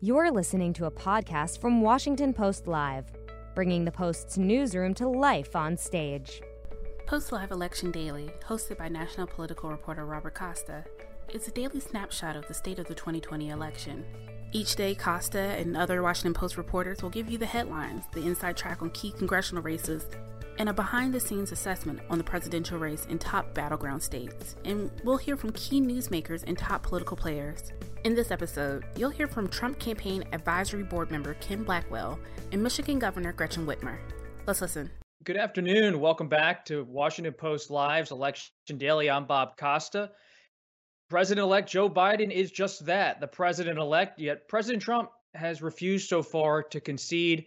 You're listening to a podcast from Washington Post Live, bringing the Post's newsroom to life on stage. Post Live Election Daily, hosted by national political reporter Robert Costa, is a daily snapshot of the state of the 2020 election. Each day, Costa and other Washington Post reporters will give you the headlines, the inside track on key congressional races, and a behind the scenes assessment on the presidential race in top battleground states. And we'll hear from key newsmakers and top political players. In this episode, you'll hear from Trump Campaign Advisory Board member Ken Blackwell and Michigan Governor Gretchen Whitmer. Let's listen. Good afternoon. Welcome back to Washington Post Live's Election Daily. I'm Bob Costa. President elect Joe Biden is just that, the president elect, yet President Trump has refused so far to concede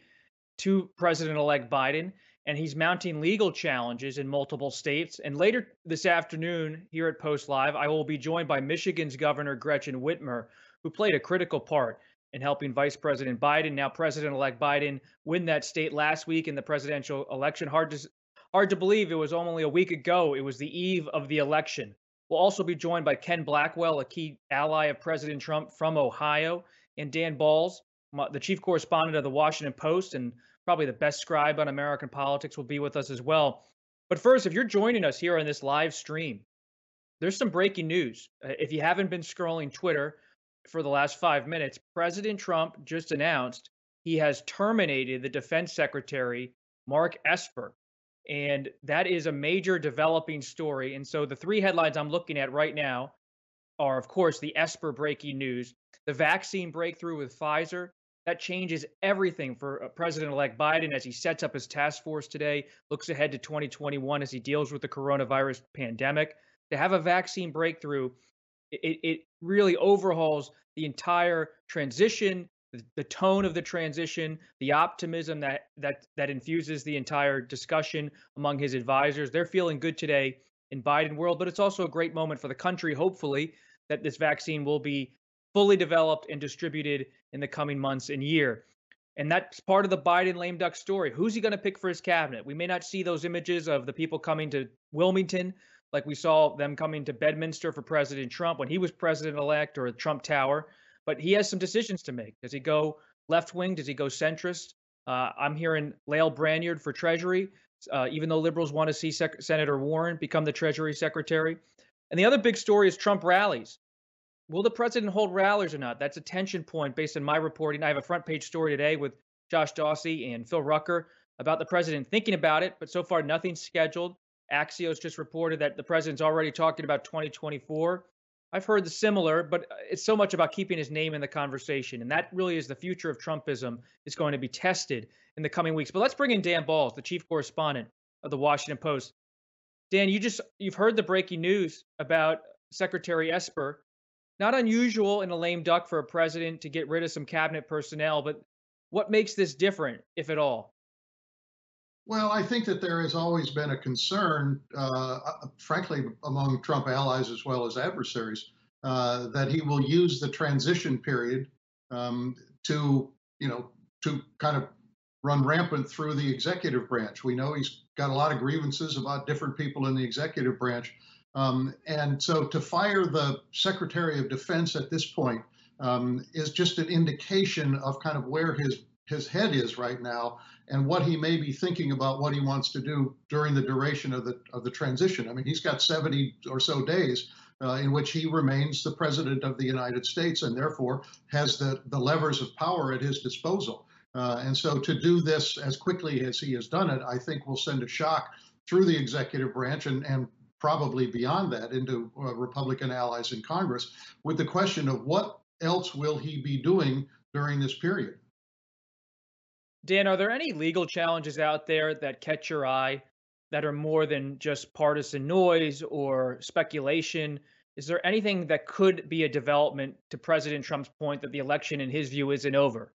to President elect Biden and he's mounting legal challenges in multiple states. And later this afternoon, here at Post Live, I will be joined by Michigan's Governor Gretchen Whitmer, who played a critical part in helping Vice President Biden, now President elect Biden, win that state last week in the presidential election. Hard to, hard to believe it was only a week ago. It was the eve of the election. We'll also be joined by Ken Blackwell, a key ally of President Trump from Ohio, and Dan Balz, the chief correspondent of the Washington Post and probably the best scribe on American politics, will be with us as well. But first, if you're joining us here on this live stream, there's some breaking news. Uh, if you haven't been scrolling Twitter for the last five minutes, President Trump just announced he has terminated the defense secretary, Mark Esper. And that is a major developing story. And so the three headlines I'm looking at right now are, of course, the Esper breaking news, the vaccine breakthrough with Pfizer, that changes everything for uh, President elect Biden as he sets up his task force today, looks ahead to 2021 as he deals with the coronavirus pandemic. To have a vaccine breakthrough, it, it really overhauls the entire transition, the, the tone of the transition, the optimism that, that, that infuses the entire discussion among his advisors. They're feeling good today in Biden world, but it's also a great moment for the country, hopefully, that this vaccine will be fully developed and distributed in the coming months and year. And that's part of the Biden lame duck story. Who's he going to pick for his cabinet? We may not see those images of the people coming to Wilmington, like we saw them coming to Bedminster for President Trump when he was president elect or Trump Tower. But he has some decisions to make. Does he go left wing? Does he go centrist? Uh, I'm hearing Lael Brainard for Treasury, uh, even though liberals want to see Sec- Senator Warren become the Treasury Secretary. And the other big story is Trump rallies. Will the president hold rallies or not? That's a tension point based on my reporting. I have a front page story today with Josh Dawsey and Phil Rucker about the president thinking about it, but so far nothing's scheduled. Axios just reported that the president's already talking about 2024. I've heard the similar, but uh, it's so much about keeping his name in the conversation. And that really is the future of Trumpism is going to be tested in the coming weeks. But let's bring in Dan Balz, the chief correspondent of the Washington Post. Dan, you just you've heard the breaking news about Secretary Esper not unusual in a lame duck for a president to get rid of some cabinet personnel, but what makes this different, if at all? Well, I think that there has always been a concern, uh, uh, frankly, among Trump allies as well as adversaries, uh, that he will use the transition period um, to, you know, to kind of run rampant through the executive branch. We know he's got a lot of grievances about different people in the executive branch. Um, and so to fire the Secretary of Defense at this point um, is just an indication of kind of where his his head is right now and what he may be thinking about what he wants to do during the duration of the of the transition. I mean, he's got 70 or so days uh, in which he remains the president of the United States and therefore has the the levers of power at his disposal. Uh, and so to do this as quickly as he has done it, I think will send a shock through the executive branch and, and probably beyond that into uh, Republican allies in Congress with the question of what else will he be doing during this period. Dan, are there any legal challenges out there that catch your eye that are more than just partisan noise or speculation? Is there anything that could be a development to President Trump's point that the election, in his view, isn't over?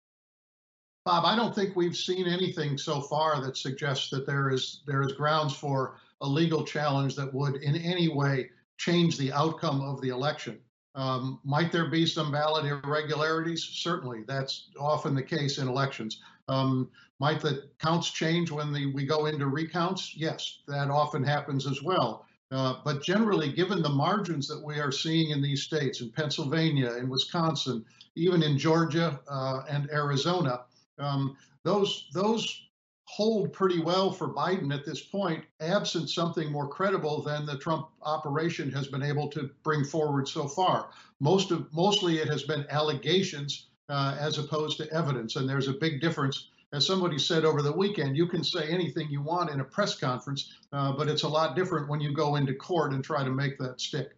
Bob, I don't think we've seen anything so far that suggests that there is there is grounds for a legal challenge that would in any way change the outcome of the election. Um, might there be some ballot irregularities? Certainly, that's often the case in elections. Um, might the counts change when the, we go into recounts? Yes, that often happens as well. Uh, but generally, given the margins that we are seeing in these states, in Pennsylvania, in Wisconsin, even in Georgia uh, and Arizona. Um, those those hold pretty well for Biden at this point, absent something more credible than the Trump operation has been able to bring forward so far. Most of mostly it has been allegations uh, as opposed to evidence, and there's a big difference. As somebody said over the weekend, you can say anything you want in a press conference, uh, but it's a lot different when you go into court and try to make that stick.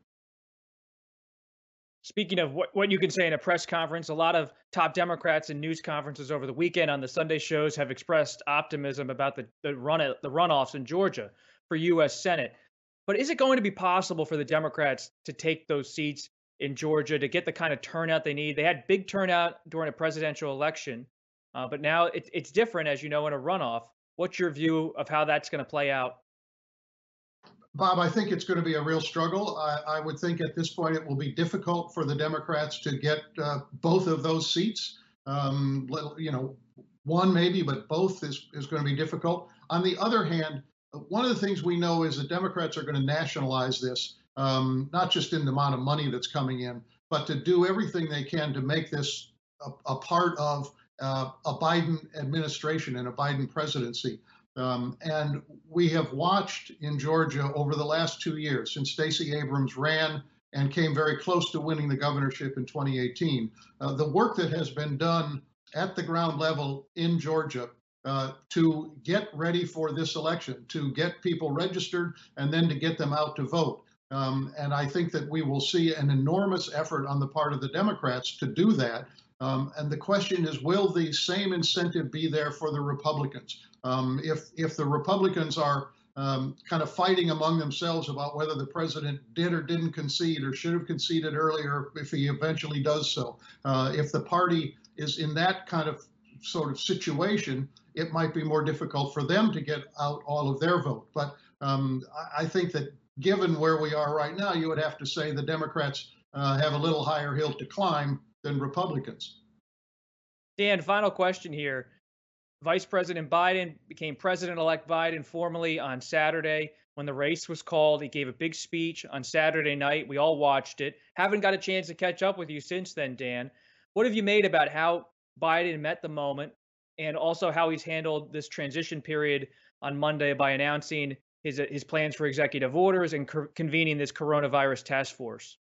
Speaking of what, what you can say in a press conference, a lot of top Democrats in news conferences over the weekend on the Sunday shows have expressed optimism about the, the run the runoffs in Georgia for U.S. Senate. But is it going to be possible for the Democrats to take those seats in Georgia to get the kind of turnout they need? They had big turnout during a presidential election, uh, but now it, it's different, as you know, in a runoff. What's your view of how that's going to play out Bob, I think it's going to be a real struggle. I, I, would think at this point it will be difficult for the Democrats to get uh, both of those seats. Um, you know, one maybe, but both is, is going to be difficult. On the other hand, one of the things we know is the Democrats are going to nationalize this, um, not just in the amount of money that's coming in, but to do everything they can to make this a, a part of uh, a Biden administration and a Biden presidency. Um, and we have watched in Georgia over the last two years, since Stacey Abrams ran and came very close to winning the governorship in 2018, uh, the work that has been done at the ground level in Georgia uh, to get ready for this election, to get people registered, and then to get them out to vote. Um, and I think that we will see an enormous effort on the part of the Democrats to do that. Um, and the question is, will the same incentive be there for the Republicans? Um, if if the Republicans are um, kind of fighting among themselves about whether the president did or didn't concede or should have conceded earlier if he eventually does so, uh, if the party is in that kind of sort of situation, it might be more difficult for them to get out all of their vote. But um, I think that given where we are right now, you would have to say the Democrats uh, have a little higher hill to climb than Republicans. Dan, final question here. Vice President Biden became President elect Biden formally on Saturday when the race was called. He gave a big speech on Saturday night. We all watched it. Haven't got a chance to catch up with you since then, Dan. What have you made about how Biden met the moment and also how he's handled this transition period on Monday by announcing his, his plans for executive orders and co- convening this coronavirus task force?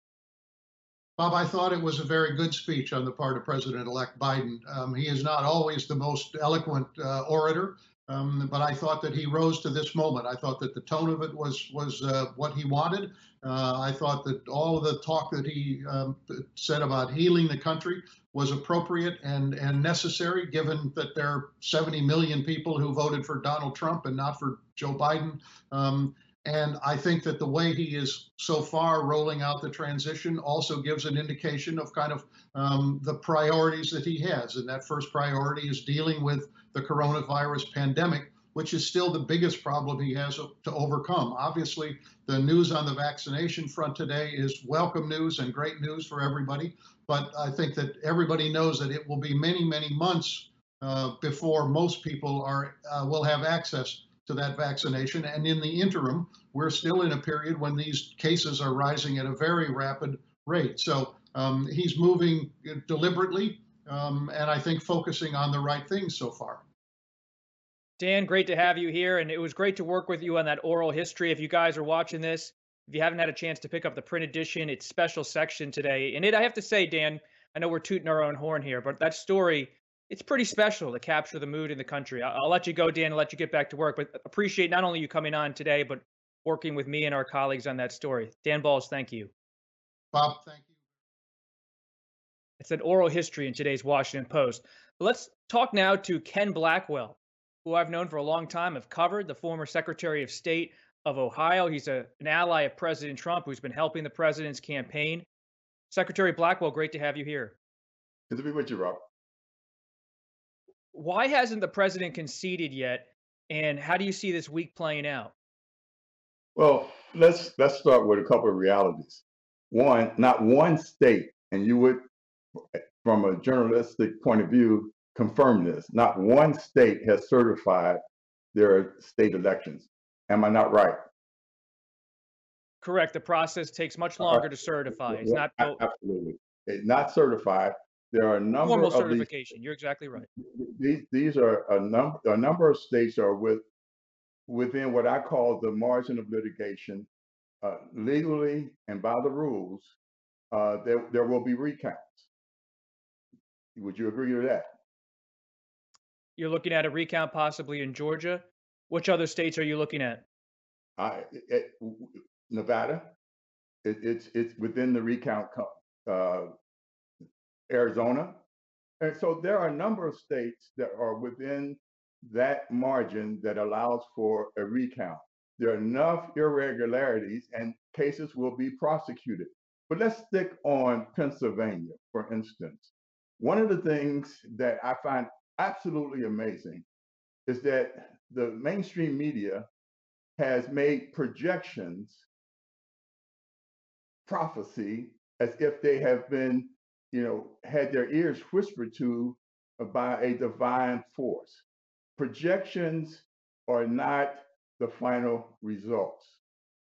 Bob, I thought it was a very good speech on the part of President elect Biden. Um, he is not always the most eloquent uh, orator, um, but I thought that he rose to this moment. I thought that the tone of it was was uh, what he wanted. Uh, I thought that all of the talk that he um, said about healing the country was appropriate and and necessary, given that there are 70 million people who voted for Donald Trump and not for Joe Biden. Um, and I think that the way he is so far rolling out the transition also gives an indication of kind of um, the priorities that he has. And that first priority is dealing with the coronavirus pandemic, which is still the biggest problem he has to overcome. Obviously, the news on the vaccination front today is welcome news and great news for everybody. But I think that everybody knows that it will be many, many months uh, before most people are uh, will have access to that vaccination. And in the interim, we're still in a period when these cases are rising at a very rapid rate. So um, he's moving deliberately um, and I think focusing on the right things so far. Dan, great to have you here. And it was great to work with you on that oral history. If you guys are watching this, if you haven't had a chance to pick up the print edition, it's special section today. And it, I have to say, Dan, I know we're tooting our own horn here, but that story it's pretty special to capture the mood in the country. I'll, I'll let you go, Dan, and let you get back to work. But appreciate not only you coming on today, but working with me and our colleagues on that story. Dan Balz, thank you. Bob, thank you. It's an oral history in today's Washington Post. Let's talk now to Ken Blackwell, who I've known for a long time. I've covered the former Secretary of State of Ohio. He's a, an ally of President Trump who's been helping the president's campaign. Secretary Blackwell, great to have you here. Good to be with you, Rob why hasn't the president conceded yet? And how do you see this week playing out? Well, let's let's start with a couple of realities. One, not one state, and you would, from a journalistic point of view, confirm this. Not one state has certified their state elections. Am I not right? Correct. The process takes much longer to certify. It's not absolutely. It's not certified. There are a number Formal of certification. These, You're exactly right. These these are a number a number of states are with within what I call the margin of litigation, uh, legally and by the rules. Uh, there there will be recounts. Would you agree to that? You're looking at a recount possibly in Georgia. Which other states are you looking at? I, it, Nevada. It, it's it's within the recount. Uh, Arizona, and so there are a number of states that are within that margin that allows for a recount. There are enough irregularities, and cases will be prosecuted. But let's stick on Pennsylvania, for instance. One of the things that I find absolutely amazing is that the mainstream media has made projections, prophecy, as if they have been, you know, had their ears whispered to by a divine force. Projections are not the final results.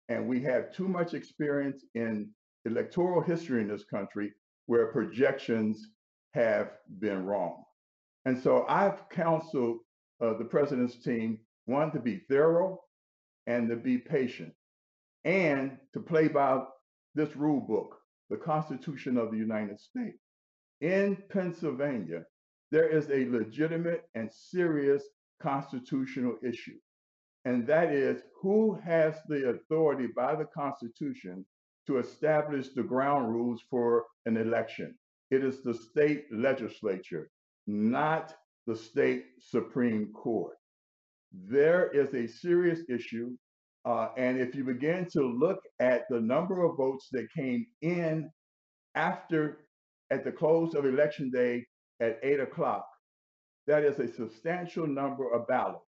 And we have too much experience in electoral history in this country where projections have been wrong. And so I've counseled uh, the president's team, one, to be thorough and to be patient and to play by this rule book, the Constitution of the United States. In Pennsylvania, there is a legitimate and serious constitutional issue. And that is who has the authority by the Constitution to establish the ground rules for an election? It is the state legislature, not the state Supreme Court. There is a serious issue. Uh, and if you begin to look at the number of votes that came in after, at the close of election day at eight o'clock, that is a substantial number of ballots.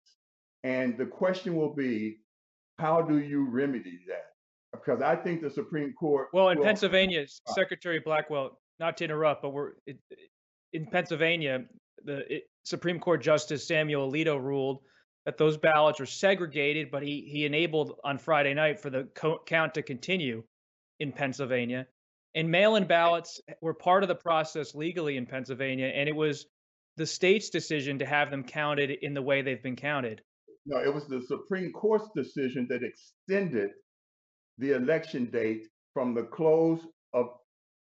And the question will be, how do you remedy that? Because I think the Supreme Court. Well, in will, Pennsylvania, uh, Secretary Blackwell, not to interrupt, but we're it, in Pennsylvania, the it, Supreme Court Justice Samuel Alito ruled that those ballots were segregated, but he he enabled on Friday night for the co- count to continue in Pennsylvania. And mail-in ballots were part of the process legally in Pennsylvania, and it was the state's decision to have them counted in the way they've been counted. No, it was the Supreme Court's decision that extended the election date from the close of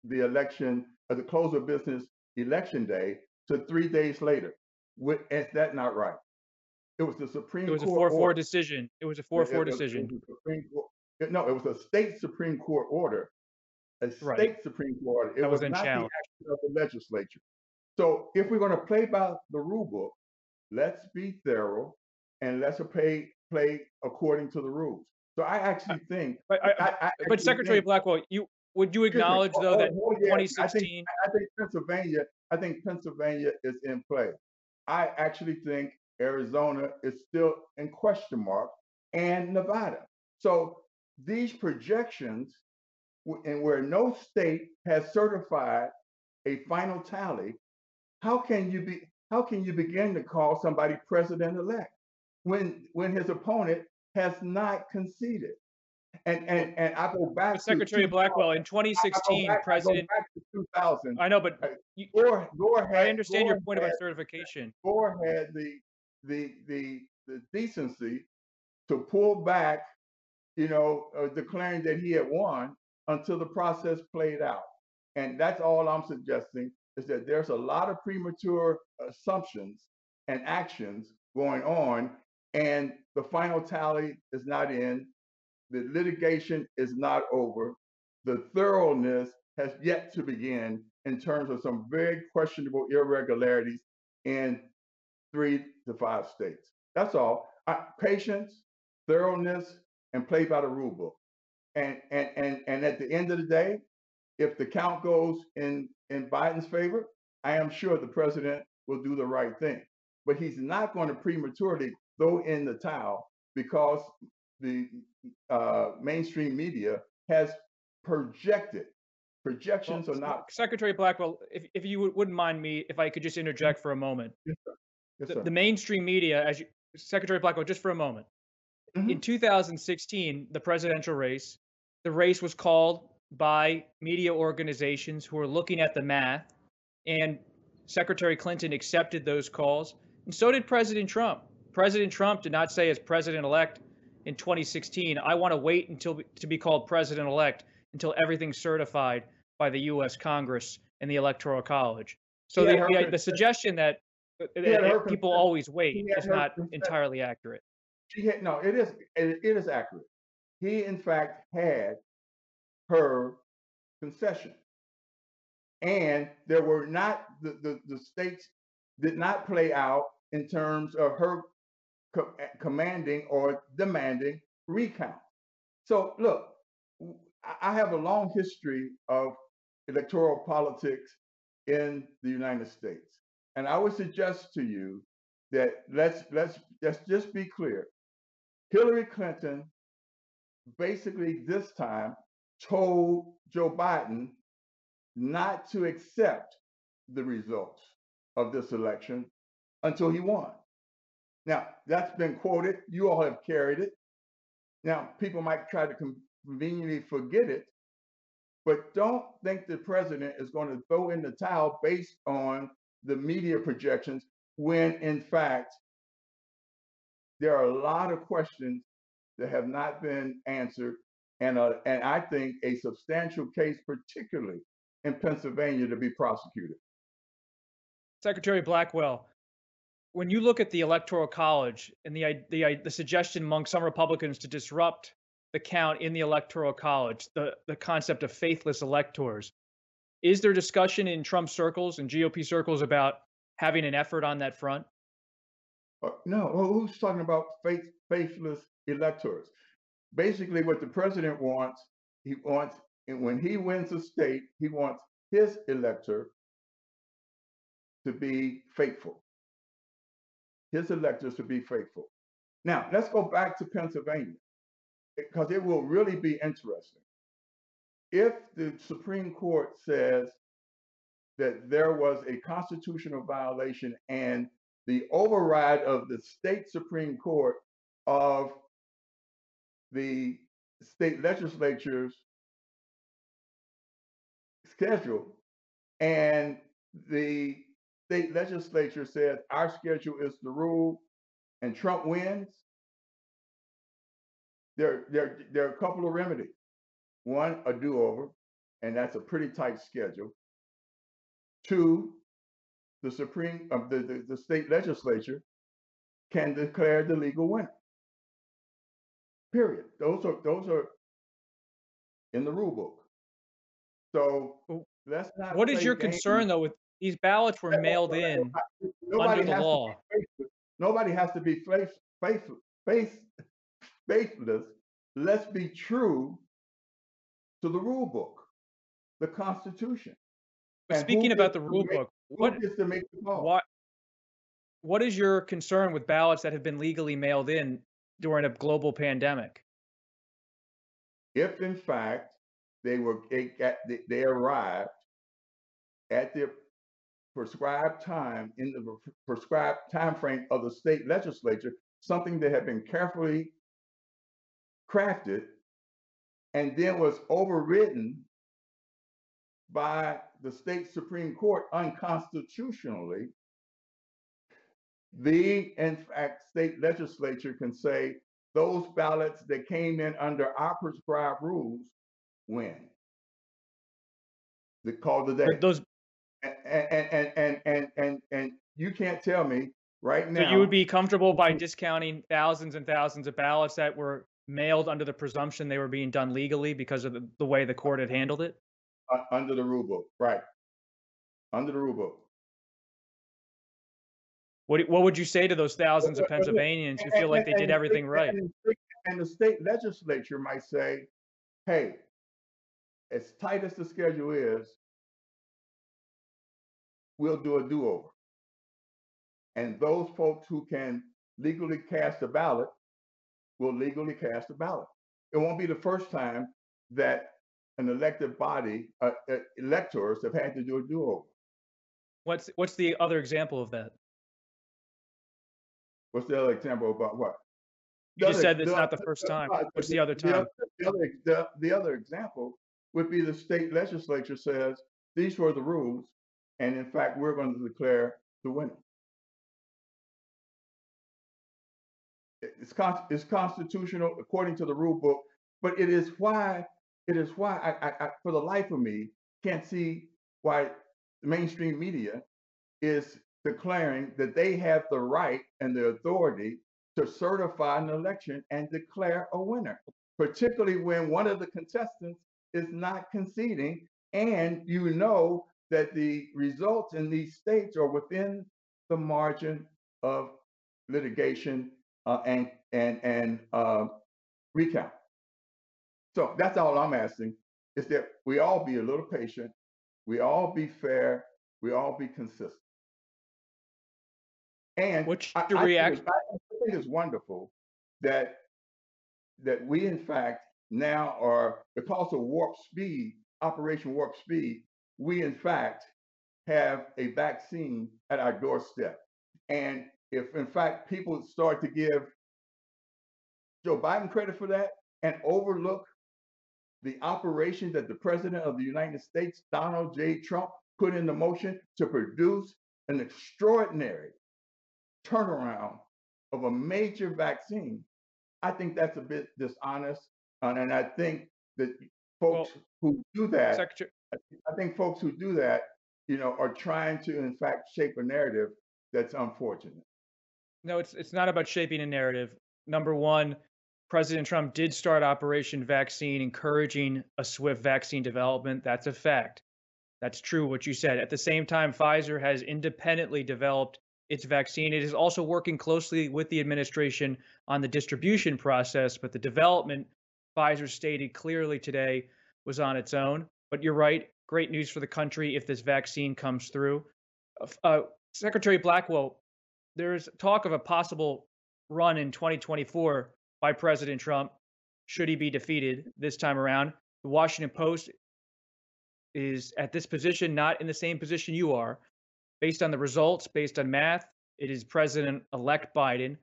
the election, at the close of business election day to three days later. Is that not right? It was the Supreme. Court. It was a four-four decision. It was a four-four decision. Court, no, it was a state Supreme Court order. A state right. Supreme Court order. It that was, was not challenge. the action of the legislature. So if we're going to play by the rule book, let's be thorough and let's play play according to the rules. So I actually think. But, I, I, I but Secretary think, Blackwell, you would you acknowledge oh, though oh, that oh, yeah, 2016? I think, I think Pennsylvania. I think Pennsylvania is in play. I actually think Arizona is still in question mark, and Nevada. So these projections, and where no state has certified a final tally, how can you be? How can you begin to call somebody president-elect when when his opponent has not conceded? And and and I go back. But Secretary Blackwell in 2016, back, President. I, 2000. I know, but you, Gore, Gore had, I understand Gore your point had, about certification. Gore had the the the the decency to pull back, you know, uh, declaring that he had won until the process played out. And that's all I'm suggesting is that there's a lot of premature assumptions and actions going on, and the final tally is not in. The litigation is not over. The thoroughness has yet to begin in terms of some very questionable irregularities in three to five states. That's all. I, patience, thoroughness, and play by the rule book. And, and and and at the end of the day, if the count goes in in Biden's favor, I am sure the president will do the right thing. But he's not going to prematurely throw in the towel because the uh, mainstream media has projected. Projections well, are not. Secretary Blackwell, if, if you wouldn't mind me, if I could just interject for a moment. Yes. Yes, the, the, mainstream media, as you, Secretary Blackwell, just for a moment. Mm-hmm. In 2016, the presidential race, the race was called by media organizations who were looking at the math And Secretary Clinton accepted those calls, and so did President Trump. President Trump did not say, as president elect in 2016, I want to wait until to be called president elect until everything's certified by the U.S. Congress and the Electoral College. So the, the, the, suggestion that, that people always wait It's not entirely accurate. She had, no, it is it, it is accurate. He in fact had her concession, and there were not the, the, the states did not play out in terms of her co- eh, commanding or demanding recount. So look, I have a long history of electoral politics in the United States. And I would suggest to you that let's let's let's just be clear. Hillary Clinton basically this time told Joe Biden not to accept the results of this election until he won. Now, that's been quoted. You all have carried it. Now, people might try to conveniently forget it, but don't think the president is going to throw in the towel based on the media projections when, in fact, there are a lot of questions that have not been answered, and, uh, and I think a substantial case, particularly in Pennsylvania, to be prosecuted. Secretary Blackwell, when you look at the Electoral College and the, the, the suggestion among some Republicans to disrupt the count in the Electoral College, the, the concept of faithless electors. Is there discussion in Trump circles and GOP circles about having an effort on that front? Uh, no, who's talking about faith, faithless electors? Basically, what the president wants, he wants, and when he wins a state, he wants his elector to be faithful. His electors to be faithful. Now, let's go back to Pennsylvania because it will really be interesting. If the Supreme Court says that there was a constitutional violation and the override of the state Supreme Court of the state legislature's schedule, and the state legislature says our schedule is the rule and Trump wins, there, there, there are a couple of remedies. One, a do-over, and that's a pretty tight schedule. Two, the Supreme, uh, the, the, the state legislature can declare the legal winner. Period. Those are those are in the rule book. So that's not. What is your games. concern though with these ballots were mailed in under the law? Nobody has to be faith, faith, faith, faithless, let's be true to the rule book, the Constitution. speaking about the rule book, what is to make the call? What, what is your concern with ballots that have been legally mailed in during a global pandemic? If in fact they were they arrived at the prescribed time in the prescribed time frame of the state legislature, something that had been carefully crafted and then was overridden by the state Supreme Court unconstitutionally, the, in fact, state legislature can say those ballots that came in under our prescribed rules win. The call the day. Those and and, and and and and and you can't tell me right now. So you would be comfortable by discounting thousands and thousands of ballots that were mailed under the presumption they were being done legally because of the, the way the court had handled it? Uh, under the rule book, right. Under the rule book. What, what would you say to those thousands of Pennsylvanians who feel like they did everything right? And the state legislature might say, hey, as tight as the schedule is, we'll do a do over. And those folks who can legally cast a ballot will legally cast a ballot. It won't be the first time that an elected body, uh, uh, electors, have had to do a do-over. What's what's the other example of that? What's the other example about what? You just said it's not the first time. What's the other time? The other, the, the other example would be the state legislature says these were the rules. And in fact, we're going to declare the winner. It's, con- it's constitutional according to the rule book, but it is why it is why I, I, I, for the life of me, can't see why the mainstream media is declaring that they have the right and the authority to certify an election and declare a winner, particularly when one of the contestants is not conceding and you know that the results in these states are within the margin of litigation uh, and and and uh, recount. So that's all I'm asking is that we all be a little patient, we all be fair, we all be consistent. And what's your reaction? I think it's wonderful that that we in fact now are because of warp speed, Operation Warp Speed, we in fact have a vaccine at our doorstep. And if in fact people start to give Joe Biden credit for that and overlook the operation that the President of the United States, Donald J. Trump, put into motion to produce an extraordinary turnaround of a major vaccine, I think that's a bit dishonest. Uh, and, I think that folks well, who do that, Secretary- I think folks who do that, you know, are trying to, in fact, shape a narrative that's unfortunate. No, it's it's not about shaping a narrative. Number one, President Trump did start Operation Vaccine, encouraging a swift vaccine development. That's a fact. That's true what you said. At the same time, Pfizer has independently developed its vaccine. It is also working closely with the administration on the distribution process, but the development, Pfizer stated clearly today, was on its own. But you're right. Great news for the country if this vaccine comes through. Uh, Secretary Blackwell, there's talk of a possible run in 2024 by President Trump should he be defeated this time around. The Washington Post is at this position, not in the same position you are. Based on the results, based on math, it is President elect Biden.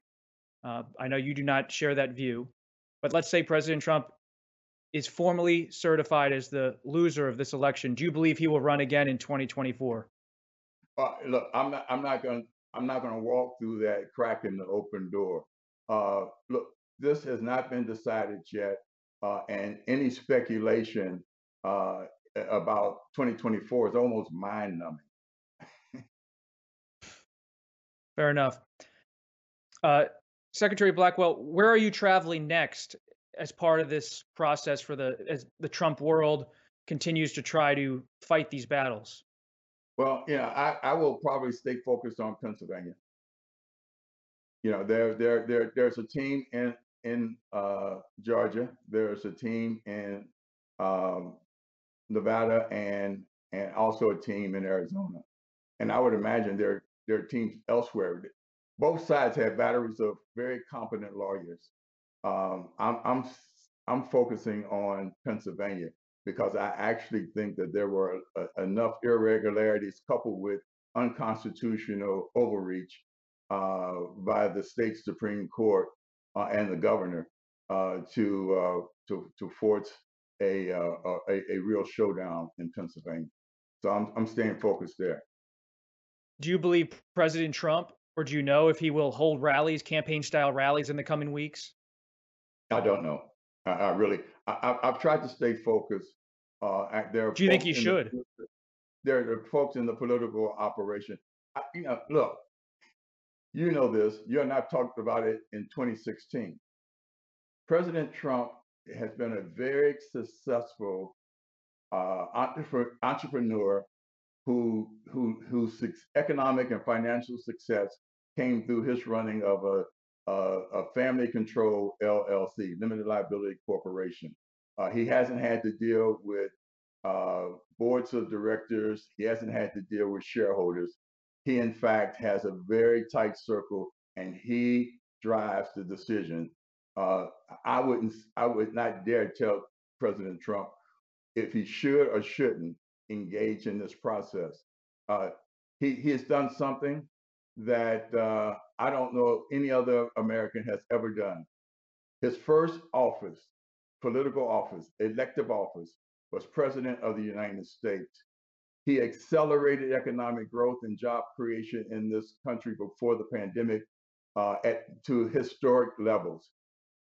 Uh, I know you do not share that view, but let's say President Trump is formally certified as the loser of this election. Do you believe he will run again in 2024? Uh, look, I'm not. I'm not going. I'm not going to walk through that crack in the open door. Uh, look, this has not been decided yet, uh, and any speculation uh, about 2024 is almost mind numbing. Fair enough. Uh, Secretary Blackwell, where are you traveling next as part of this process for the as the Trump world continues to try to fight these battles? Well, yeah, I, I will probably stay focused on Pennsylvania. You know, there there there there's a team in in uh, Georgia. There's a team in um, Nevada and and also a team in Arizona. And I would imagine there there are teams elsewhere. Both sides have batteries of very competent lawyers. Um, I'm I'm I'm focusing on Pennsylvania because I actually think that there were a, enough irregularities coupled with unconstitutional overreach uh, by the state supreme court uh, and the governor uh, to uh, to to force a, uh, a a real showdown in Pennsylvania. So I'm I'm staying focused there. Do you believe President Trump, or do you know if he will hold rallies, campaign style rallies, in the coming weeks? I don't know. I, I really, I, have tried to stay focused. Uh, there. Do you think he should? The, there are folks in the political operation. I, you know, look, you know this. You and I talked about it in 2016. President Trump has been a very successful uh, entrepreneur who who whose economic and financial success came through his running of a a, a family controlled LLC, limited liability corporation. Uh, he hasn't had to deal with uh, boards of directors. He hasn't had to deal with shareholders. He, in fact, has a very tight circle, and he drives the decision. Uh, I wouldn't. I would not dare tell President Trump if he should or shouldn't engage in this process. Uh, he, he has done something that uh, I don't know any other American has ever done. His first office, political office, elective office, was President of the United States. He accelerated economic growth and job creation in this country before the pandemic uh, at to historic levels.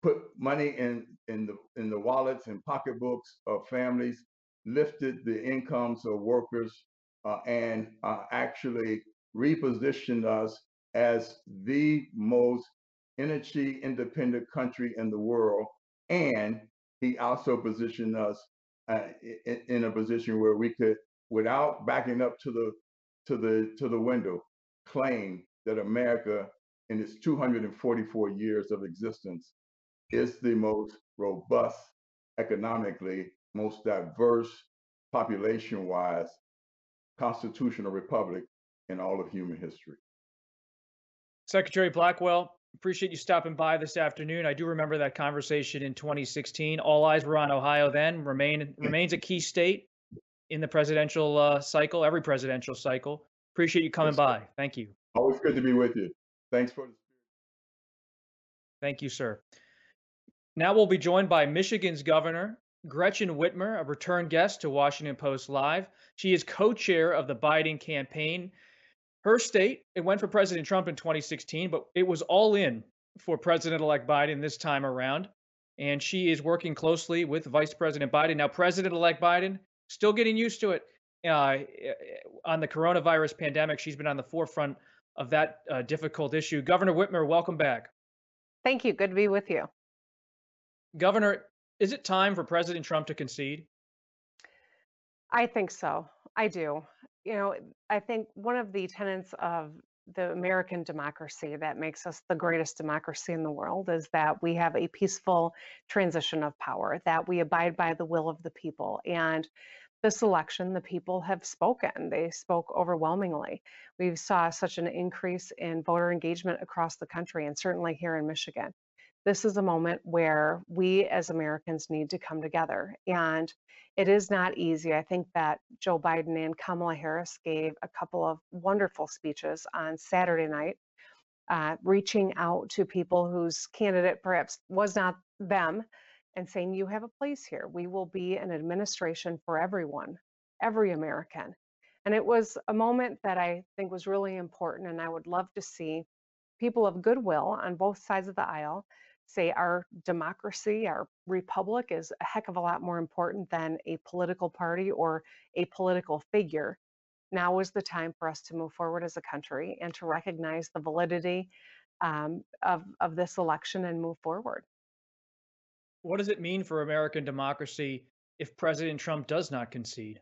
Put money in in the in the wallets and pocketbooks of families, lifted the incomes of workers, uh, and uh, actually repositioned us as the most energy independent country in the world. And he also positioned us uh, in, in a position where we could, without backing up to the to the to the window, claim that America, in its 244 years of existence, is the most robust economically, most diverse population-wise constitutional republic in all of human history. Secretary Blackwell, appreciate you stopping by this afternoon. I do remember that conversation in 2016. All eyes were on Ohio then. Remain remains a key state in the presidential uh, cycle, every presidential cycle. Appreciate you coming yes, by. Thank you. Always good to be with you. Thanks for the Thank you, sir. Now we'll be joined by Michigan's governor, Gretchen Whitmer, a return guest to Washington Post Live. She is co chair of the Biden campaign her state, it went for President Trump in 2016, but it was all in for President elect Biden this time around. And she is working closely with Vice President Biden. Now, President elect Biden, still getting used to it uh, on the coronavirus pandemic. She's been on the forefront of that uh, difficult issue. Governor Whitmer, welcome back. Thank you. Good to be with you. Governor, is it time for President Trump to concede? I think so. I do you know, I think one of the tenets of the American democracy that makes us the greatest democracy in the world is that we have a peaceful transition of power, that we abide by the will of the people. And this election, the people have spoken. They spoke overwhelmingly. We saw such an increase in voter engagement across the country and certainly here in Michigan. This is a moment where we as Americans need to come together. And it is not easy. I think that Joe Biden and Kamala Harris gave a couple of wonderful speeches on Saturday night, uh, reaching out to people whose candidate perhaps was not them and saying, You have a place here. We will be an administration for everyone, every American. And it was a moment that I think was really important. And I would love to see people of goodwill on both sides of the aisle say our democracy, our republic is a heck of a lot more important than a political party or a political figure. Now is the time for us to move forward as a country and to recognize the validity um, of, of this election and move forward. What does it mean for American democracy if President Trump does not concede?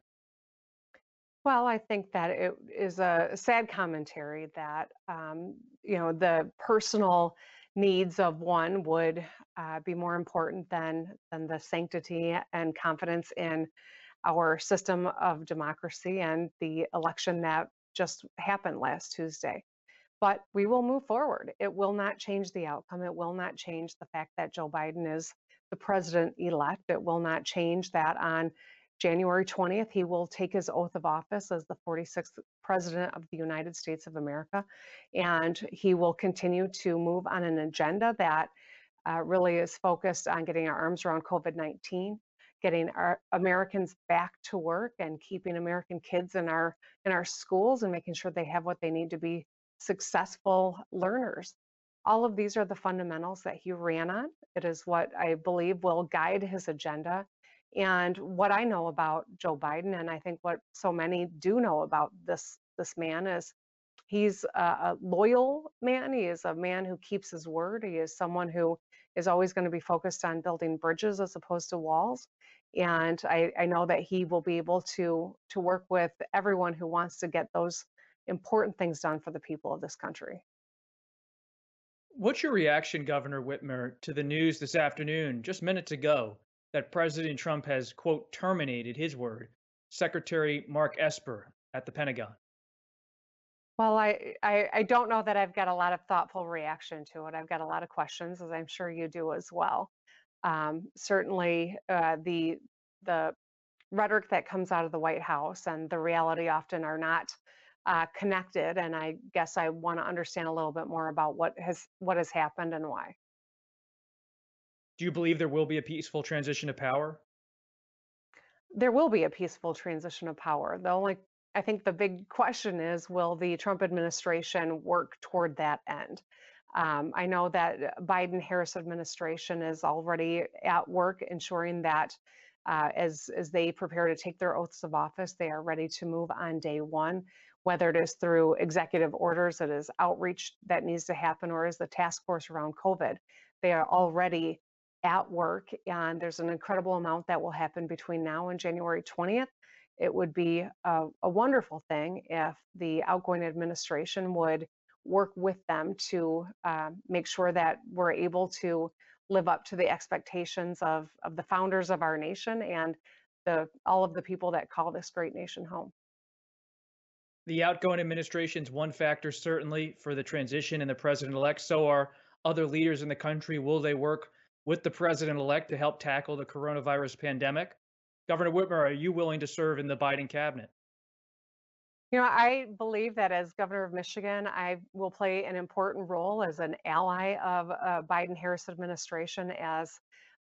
Well, I think that it is a sad commentary that um, you know the personal needs of one would uh, be more important than than the sanctity and confidence in our system of democracy and the election that just happened last Tuesday. But we will move forward. It will not change the outcome. It will not change the fact that Joe Biden is the president elect. It will not change that on January 20th, he will take his oath of office as the 46th President of the United States of America. And he will continue to move on an agenda that uh, really is focused on getting our arms around COVID 19, getting our Americans back to work, and keeping American kids in our, in our schools and making sure they have what they need to be successful learners. All of these are the fundamentals that he ran on. It is what I believe will guide his agenda and what I know about Joe Biden, and I think what so many do know about this this man is he's a, a loyal man. He is a man who keeps his word. He is someone who is always going to be focused on building bridges as opposed to walls. And I, I know that he will be able to to work with everyone who wants to get those important things done for the people of this country. What's your reaction, Governor Whitmer, to the news this afternoon, just minutes ago, that President Trump has, quote, terminated his word, Secretary Mark Esper at the Pentagon? Well, I, I, I don't know that I've got a lot of thoughtful reaction to it. I've got a lot of questions, as I'm sure you do as well. Um, certainly, uh, the the rhetoric that comes out of the White House and the reality often are not uh, connected. And I guess I want to understand a little bit more about what has what has happened and why. Do you believe there will be a peaceful transition of power? There will be a peaceful transition of power. The only I think the big question is will the Trump administration work toward that end? Um, I know that Biden Harris administration is already at work ensuring that uh, as, as they prepare to take their oaths of office, they are ready to move on day one, whether it is through executive orders, it is outreach that needs to happen, or is the task force around COVID. They are already at work, and there's an incredible amount that will happen between now and January 20th. It would be a, a wonderful thing if the outgoing administration would work with them to uh, make sure that we're able to live up to the expectations of, of the founders of our nation and the all of the people that call this great nation home. The outgoing administration's one factor certainly for the transition and the president-elect. So are other leaders in the country. Will they work with the president-elect to help tackle the coronavirus pandemic? Governor Whitmer, are you willing to serve in the Biden cabinet? You know, I believe that as governor of Michigan, I will play an important role as an ally of uh, Biden Harris administration, as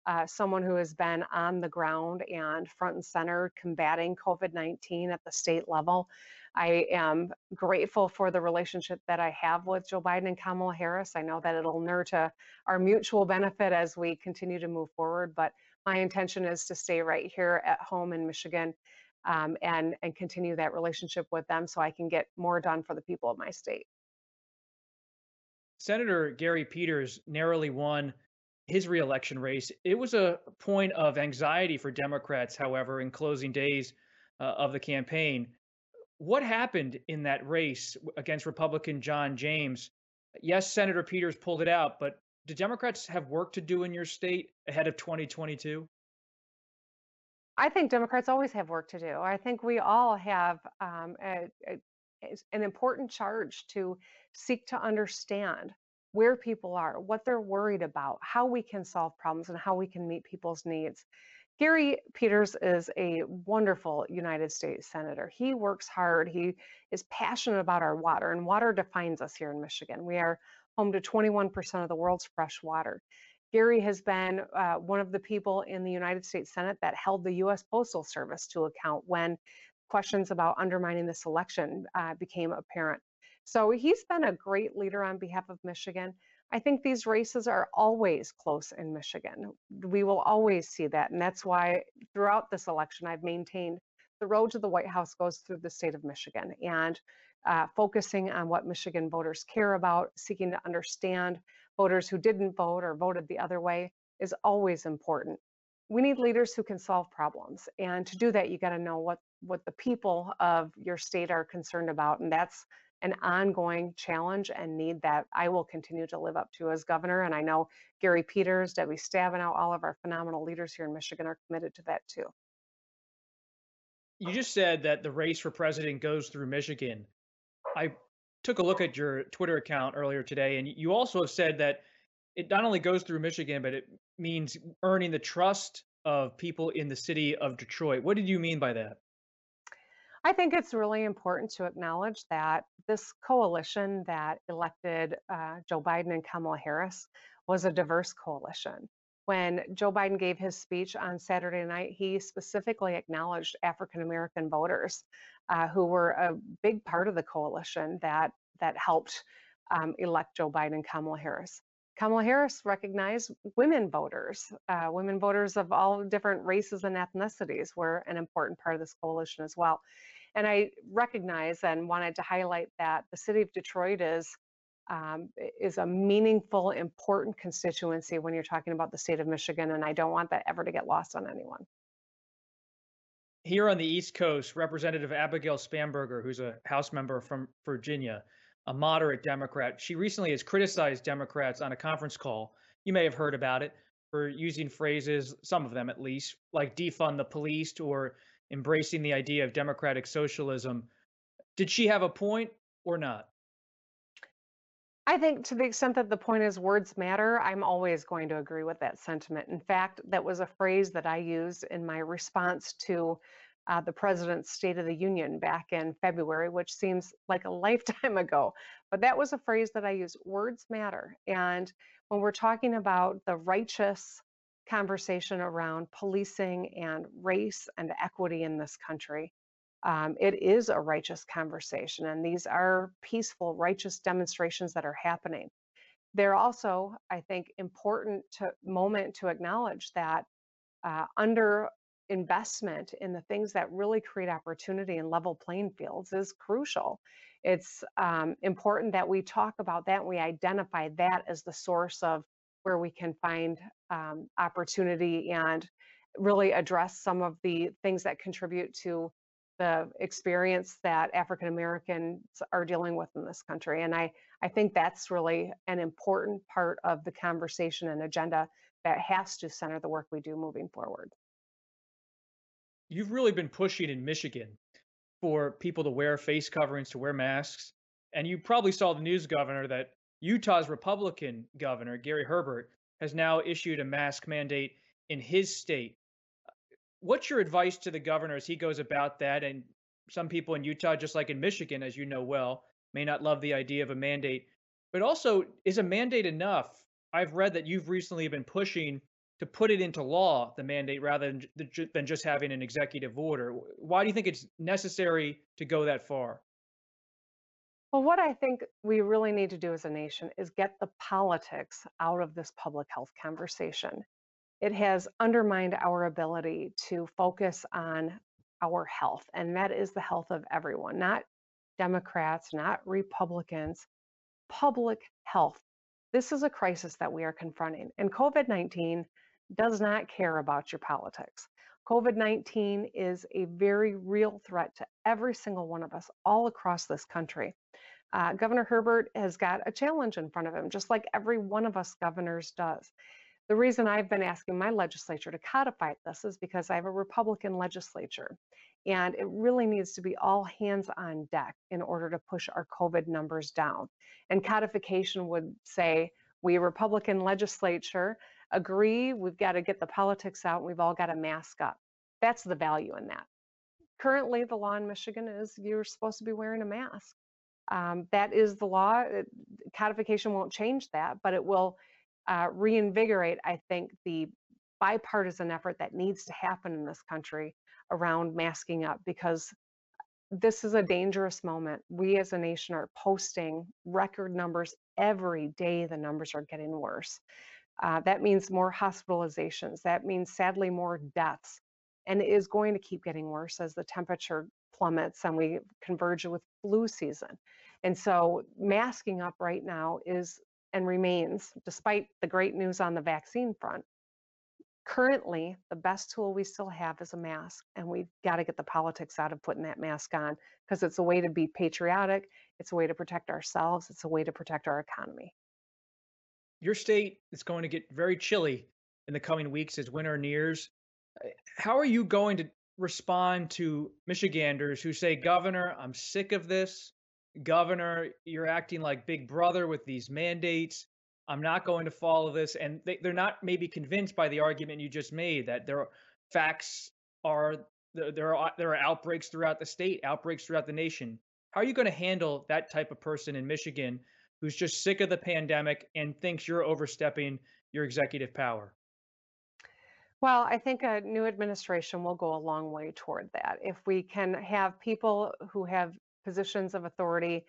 uh, someone who has been on the ground and front and center combating COVID 19 at the state level. I am grateful for the relationship that I have with Joe Biden and Kamala Harris. I know that it'll nurture our mutual benefit as we continue to move forward, but my intention is to stay right here at home in Michigan um, and and continue that relationship with them so I can get more done for the people of my state. Senator Gary Peters narrowly won his reelection race. It was a point of anxiety for Democrats, however, in closing days uh, of the campaign. What happened in that race against Republican John James? Yes, Senator Peters pulled it out, but do Democrats have work to do in your state ahead of 2022? I think Democrats always have work to do. I think we all have um, a, a, an important charge to seek to understand where people are, what they're worried about, how we can solve problems, and how we can meet people's needs. Gary Peters is a wonderful United States Senator. He works hard. He is passionate about our water, and water defines us here in Michigan. We are home to 21% of the world's fresh water. Gary has been uh, one of the people in the United States Senate that held the U.S. Postal Service to account when questions about undermining this election uh, became apparent. So he's been a great leader on behalf of Michigan. I think these races are always close in Michigan. We will always see that. And that's why throughout this election, I've maintained the road to the White House goes through the state of Michigan and uh, focusing on what Michigan voters care about, seeking to understand voters who didn't vote or voted the other way is always important. We need leaders who can solve problems. And to do that, you got to know what, what the people of your state are concerned about. And that's an ongoing challenge and need that I will continue to live up to as governor. And I know Gary Peters, Debbie Stabenow, all of our phenomenal leaders here in Michigan are committed to that too. You just said that the race for president goes through Michigan. I took a look at your Twitter account earlier today, and you also have said that it not only goes through Michigan, but it means earning the trust of people in the city of Detroit. What did you mean by that? I think it's really important to acknowledge that this coalition that elected uh, Joe Biden and Kamala Harris was a diverse coalition. When Joe Biden gave his speech on Saturday night, he specifically acknowledged African American voters uh, who were a big part of the coalition that that helped um, elect Joe Biden and Kamala Harris. Kamala Harris recognized women voters. Uh, women voters of all different races and ethnicities were an important part of this coalition as well. And I recognize and wanted to highlight that the city of Detroit is um, is a meaningful, important constituency when you're talking about the state of Michigan, and I don't want that ever to get lost on anyone. Here on the East Coast, Representative Abigail Spanberger, who's a House member from Virginia, a moderate Democrat, she recently has criticized Democrats on a conference call. You may have heard about it for using phrases, some of them at least, like defund the police or embracing the idea of democratic socialism. Did she have a point or not? I think to the extent that the point is words matter, I'm always going to agree with that sentiment. In fact, that was a phrase that I used in my response to uh, the president's State of the Union back in February, which seems like a lifetime ago. But that was a phrase that I use words matter. And when we're talking about the righteous conversation around policing and race and equity in this country, Um, it is a righteous conversation, and these are peaceful, righteous demonstrations that are happening. They're also, I think, important to moment to acknowledge that uh, under investment in the things that really create opportunity and level playing fields is crucial. It's um, important that we talk about that we identify that as the source of where we can find um, opportunity and really address some of the things that contribute to the experience that African Americans are dealing with in this country. And I, I think that's really an important part of the conversation and agenda that has to center the work we do moving forward. You've really been pushing in Michigan for people to wear face coverings, to wear masks. And you probably saw the news, Governor, that Utah's Republican governor, Gary Herbert, has now issued a mask mandate in his state what's your advice to the governor as he goes about that? And some people in Utah, just like in Michigan, as you know well, may not love the idea of a mandate. But also, is a mandate enough? I've read that you've recently been pushing to put it into law, the mandate, rather than, than just having an executive order. Why do you think it's necessary to go that far? Well, what I think we really need to do as a nation is get the politics out of this public health conversation it has undermined our ability to focus on our health, and that is the health of everyone, not Democrats, not Republicans, public health. This is a crisis that we are confronting, and COVID 19 does not care about your politics. COVID 19 is a very real threat to every single one of us all across this country. Uh, Governor Herbert has got a challenge in front of him, just like every one of us governors does. The reason I've been asking my legislature to codify this is because I have a Republican legislature and it really needs to be all hands on deck in order to push our COVID numbers down. And codification would say, we Republican legislature agree we've got to get the politics out and we've all got to mask up. That's the value in that. Currently, the law in Michigan is you're supposed to be wearing a mask. Um, that is the law. It, codification won't change that, but it will uh, reinvigorate, I think, the bipartisan effort that needs to happen in this country around masking up because this is a dangerous moment. We as a nation are posting record numbers every day. The numbers are getting worse. Uh, that means more hospitalizations. That means, sadly, more deaths. And it is going to keep getting worse as the temperature plummets and we converge with flu season. And so, masking up right now is and remains, despite the great news on the vaccine front. Currently, the best tool we still have is a mask, and we've got to get the politics out of putting that mask on because it's a way to be patriotic, it's a way to protect ourselves, it's a way to protect our economy. Your state is going to get very chilly in the coming weeks as winter nears. Uh, how are you going to respond to Michiganders who say, Governor, I'm sick of this. Governor, you're acting like Big Brother with these mandates. I'm not going to follow this. And they, they're not maybe convinced by the argument you just made that there are facts are there are there are outbreaks throughout the state, outbreaks throughout the nation. How are you going to handle that type of person in Michigan who's just sick of the pandemic and thinks you're overstepping your executive power? Well, I think a new administration will go a long way toward that. If we can have people who have positions of authority,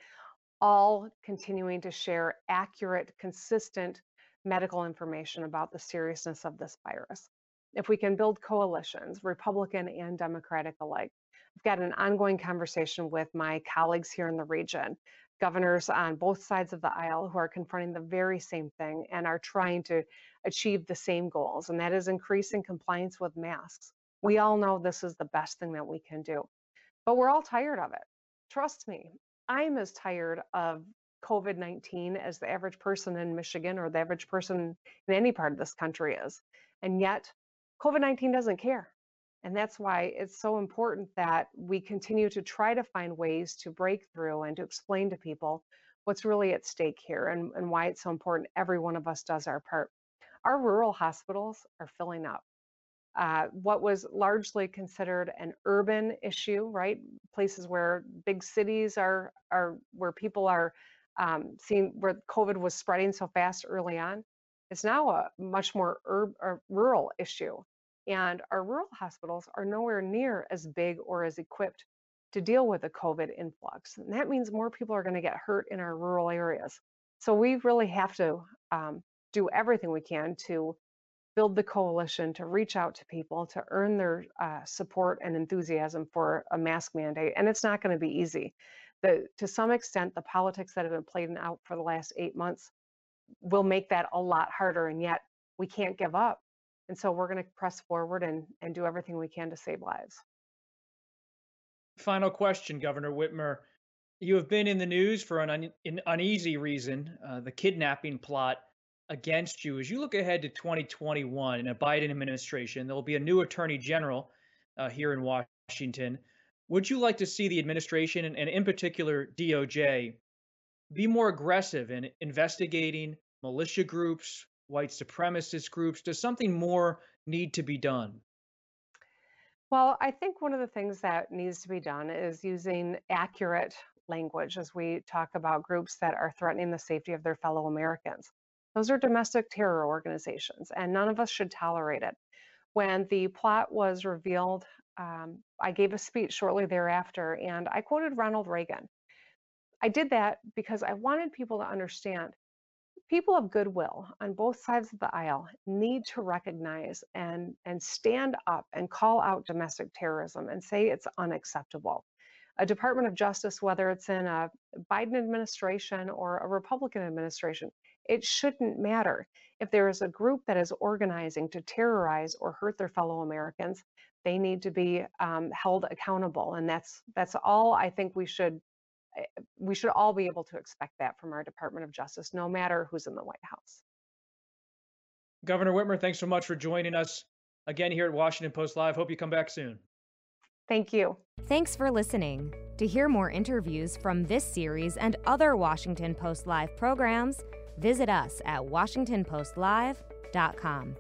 all continuing to share accurate, consistent medical information about the seriousness of this virus. If we can build coalitions, Republican and Democratic alike, I've got an ongoing conversation with my colleagues here in the region, governors on both sides of the aisle who are confronting the very same thing and are trying to achieve the same goals, and that is increasing compliance with masks. We all know this is the best thing that we can do, but we're all tired of it trust me, I'm as tired of COVID 19 as the average person in Michigan or the average person in any part of this country is. And yet, COVID 19 doesn't care. And that's why it's so important that we continue to try to find ways to break through and to explain to people what's really at stake here and, and why it's so important every one of us does our part. Our rural hospitals are filling up. Uh, what was largely considered an urban issue, right? Places where big cities are are where people are um, seeing where COVID was spreading so fast early on. It's now a much more ur- rural issue, and our rural hospitals are nowhere near as big or as equipped to deal with the COVID influx. And that means more people are going to get hurt in our rural areas. So we really have to um, do everything we can to build the coalition, to reach out to people, to earn their uh, support and enthusiasm for a mask mandate. And it's not going to be easy. The, to some extent, the politics that have been played out for the last eight months will make that a lot harder. And yet we can't give up. And so we're going to press forward and, and do everything we can to save lives. Final question, Governor Whitmer. You have been in the news for an, un- an uneasy reason, uh, the kidnapping plot against you. As you look ahead to 2021 in a Biden administration, there will be a new attorney general uh, here in Washington. Would you like to see the administration, and, and in particular DOJ, be more aggressive in investigating militia groups, white supremacist groups? Does something more need to be done? Well, I think one of the things that needs to be done is using accurate language as we talk about groups that are threatening the safety of their fellow Americans. Those are domestic terror organizations, and none of us should tolerate it. When the plot was revealed, um, I gave a speech shortly thereafter, and I quoted Ronald Reagan. I did that because I wanted people to understand people of goodwill on both sides of the aisle need to recognize and, and stand up and call out domestic terrorism and say it's unacceptable. A Department of Justice, whether it's in a Biden administration or a Republican administration, it shouldn't matter. If there is a group that is organizing to terrorize or hurt their fellow Americans, they need to be um, held accountable. And that's that's all I think we should we should all be able to expect that from our Department of Justice, no matter who's in the White House. Governor Whitmer, thanks so much for joining us again here at Washington Post Live. Hope you come back soon. Thank you. Thanks for listening. To hear more interviews from this series and other Washington Post Live programs, visit us at WashingtonPostLive.com.